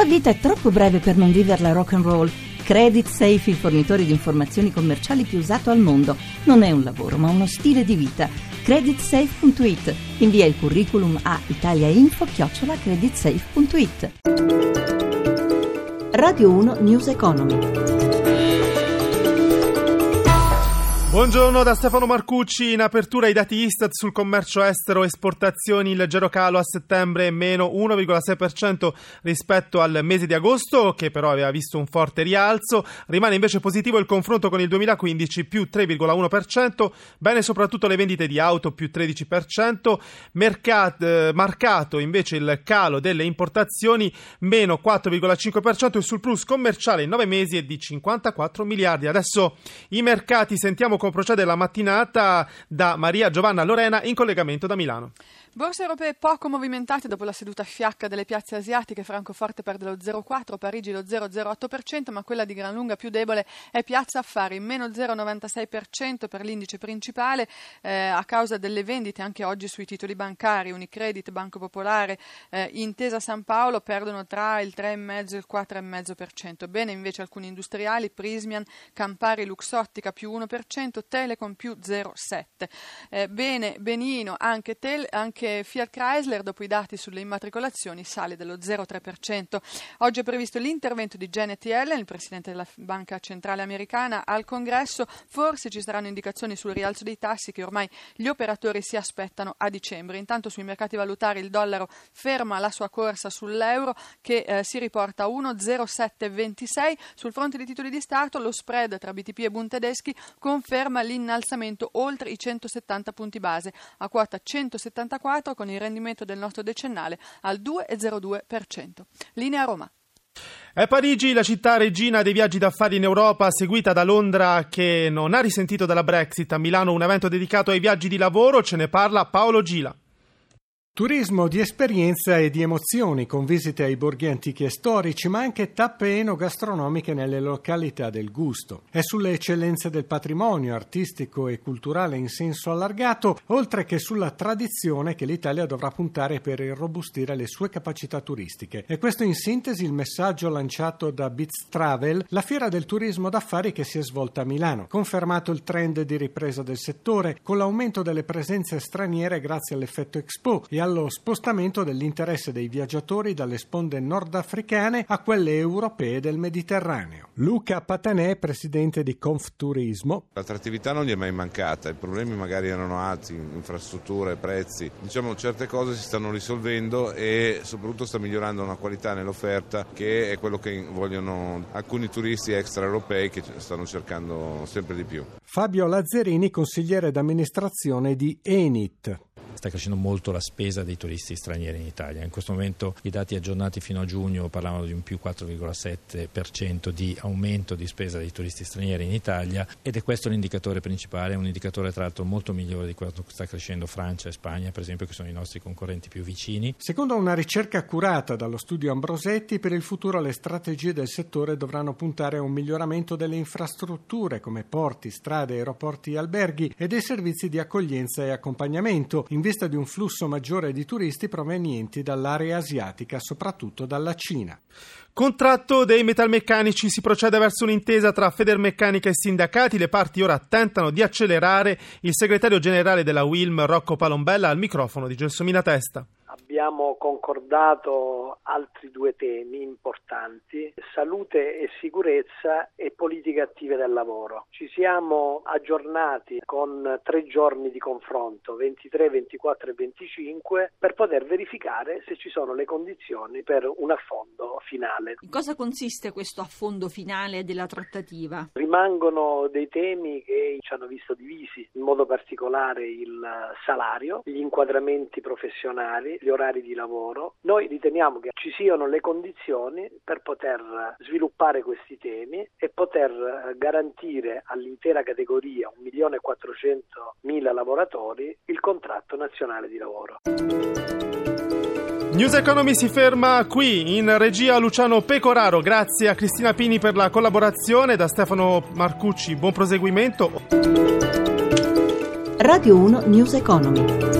La vita è troppo breve per non viverla rock and roll. Credit Safe, il fornitore di informazioni commerciali più usato al mondo. Non è un lavoro, ma uno stile di vita. Creditsafe.it. Invia il curriculum a italiainfo-creditsafe.it. Radio 1 News Economy. Buongiorno da Stefano Marcucci. In apertura i dati Istat sul commercio estero esportazioni, il leggero calo a settembre meno 1,6% rispetto al mese di agosto, che però aveva visto un forte rialzo. Rimane invece positivo il confronto con il 2015, più 3,1%. Bene soprattutto le vendite di auto, più 13%. Mercat, eh, marcato invece il calo delle importazioni, meno 4,5%. Il surplus commerciale in 9 mesi è di 54 miliardi. Adesso i mercati sentiamo come procede la mattinata da Maria Giovanna Lorena in collegamento da Milano. Borse europee poco movimentate dopo la seduta fiacca delle piazze asiatiche, Francoforte perde lo 0,4, Parigi lo 0,08%, ma quella di gran lunga più debole è Piazza Affari, meno 0,96% per l'indice principale eh, a causa delle vendite anche oggi sui titoli bancari, Unicredit, Banco Popolare, eh, Intesa San Paolo perdono tra il 3,5 e il 4,5%. Bene invece alcuni industriali, Prismian, Campari, Luxottica più 1%, Telecom più 0,7%. Eh, bene, benino, anche, tel, anche anche Fiat Chrysler, dopo i dati sulle immatricolazioni, sale dello 0,3%. Oggi è previsto l'intervento di Janet Yellen, il presidente della Banca Centrale Americana, al Congresso. Forse ci saranno indicazioni sul rialzo dei tassi che ormai gli operatori si aspettano a dicembre. Intanto sui mercati valutari il dollaro ferma la sua corsa sull'euro che eh, si riporta a 1,0726. Sul fronte dei titoli di Stato lo spread tra BTP e Bund tedeschi conferma l'innalzamento oltre i 170 punti base a quota 174 2024 con il rendimento del nostro decennale al 2,02%. Linea Roma. È Parigi la città regina dei viaggi d'affari in Europa, seguita da Londra che non ha risentito della Brexit. A Milano un evento dedicato ai viaggi di lavoro, ce ne parla Paolo Gila. Turismo di esperienza e di emozioni con visite ai borghi antichi e storici, ma anche tappe enogastronomiche nelle località del gusto. È sulle eccellenze del patrimonio artistico e culturale in senso allargato, oltre che sulla tradizione che l'Italia dovrà puntare per irrobustire le sue capacità turistiche. E questo in sintesi il messaggio lanciato da Biz Travel, la fiera del turismo d'affari che si è svolta a Milano. Confermato il trend di ripresa del settore con l'aumento delle presenze straniere grazie all'effetto Expo e allo spostamento dell'interesse dei viaggiatori dalle sponde nordafricane a quelle europee del Mediterraneo. Luca Patanè, presidente di Confturismo. L'attrattività non gli è mai mancata, i problemi magari erano altri, infrastrutture, prezzi. Diciamo certe cose si stanno risolvendo e soprattutto sta migliorando una qualità nell'offerta che è quello che vogliono alcuni turisti extraeuropei che stanno cercando sempre di più. Fabio Lazzerini, consigliere d'amministrazione di Enit sta crescendo molto la spesa dei turisti stranieri in Italia. In questo momento i dati aggiornati fino a giugno parlavano di un più 4,7% di aumento di spesa dei turisti stranieri in Italia ed è questo l'indicatore principale, un indicatore tra l'altro molto migliore di quanto sta crescendo Francia e Spagna, per esempio, che sono i nostri concorrenti più vicini. Secondo una ricerca curata dallo studio Ambrosetti, per il futuro le strategie del settore dovranno puntare a un miglioramento delle infrastrutture come porti, strade, aeroporti e alberghi e dei servizi di accoglienza e accompagnamento, in vista di un flusso maggiore di turisti provenienti dall'area asiatica, soprattutto dalla Cina. Contratto dei metalmeccanici si procede verso un'intesa tra Federmeccanica e sindacati. Le parti ora tentano di accelerare. Il segretario generale della Wilm, Rocco Palombella, al microfono di Gelsomina Testa abbiamo concordato altri due temi importanti, salute e sicurezza e politiche attive del lavoro. Ci siamo aggiornati con tre giorni di confronto, 23, 24 e 25, per poter verificare se ci sono le condizioni per un affondo finale. In cosa consiste questo affondo finale della trattativa? Rimangono dei temi che ci hanno visto divisi, in modo particolare il salario, gli inquadramenti professionali, gli orari di lavoro. Noi riteniamo che ci siano le condizioni per poter sviluppare questi temi e poter garantire all'intera categoria, 1.400.000 lavoratori, il contratto nazionale di lavoro. News Economy si ferma qui in regia Luciano Pecoraro. Grazie a Cristina Pini per la collaborazione. Da Stefano Marcucci, buon proseguimento. Radio 1 News Economy.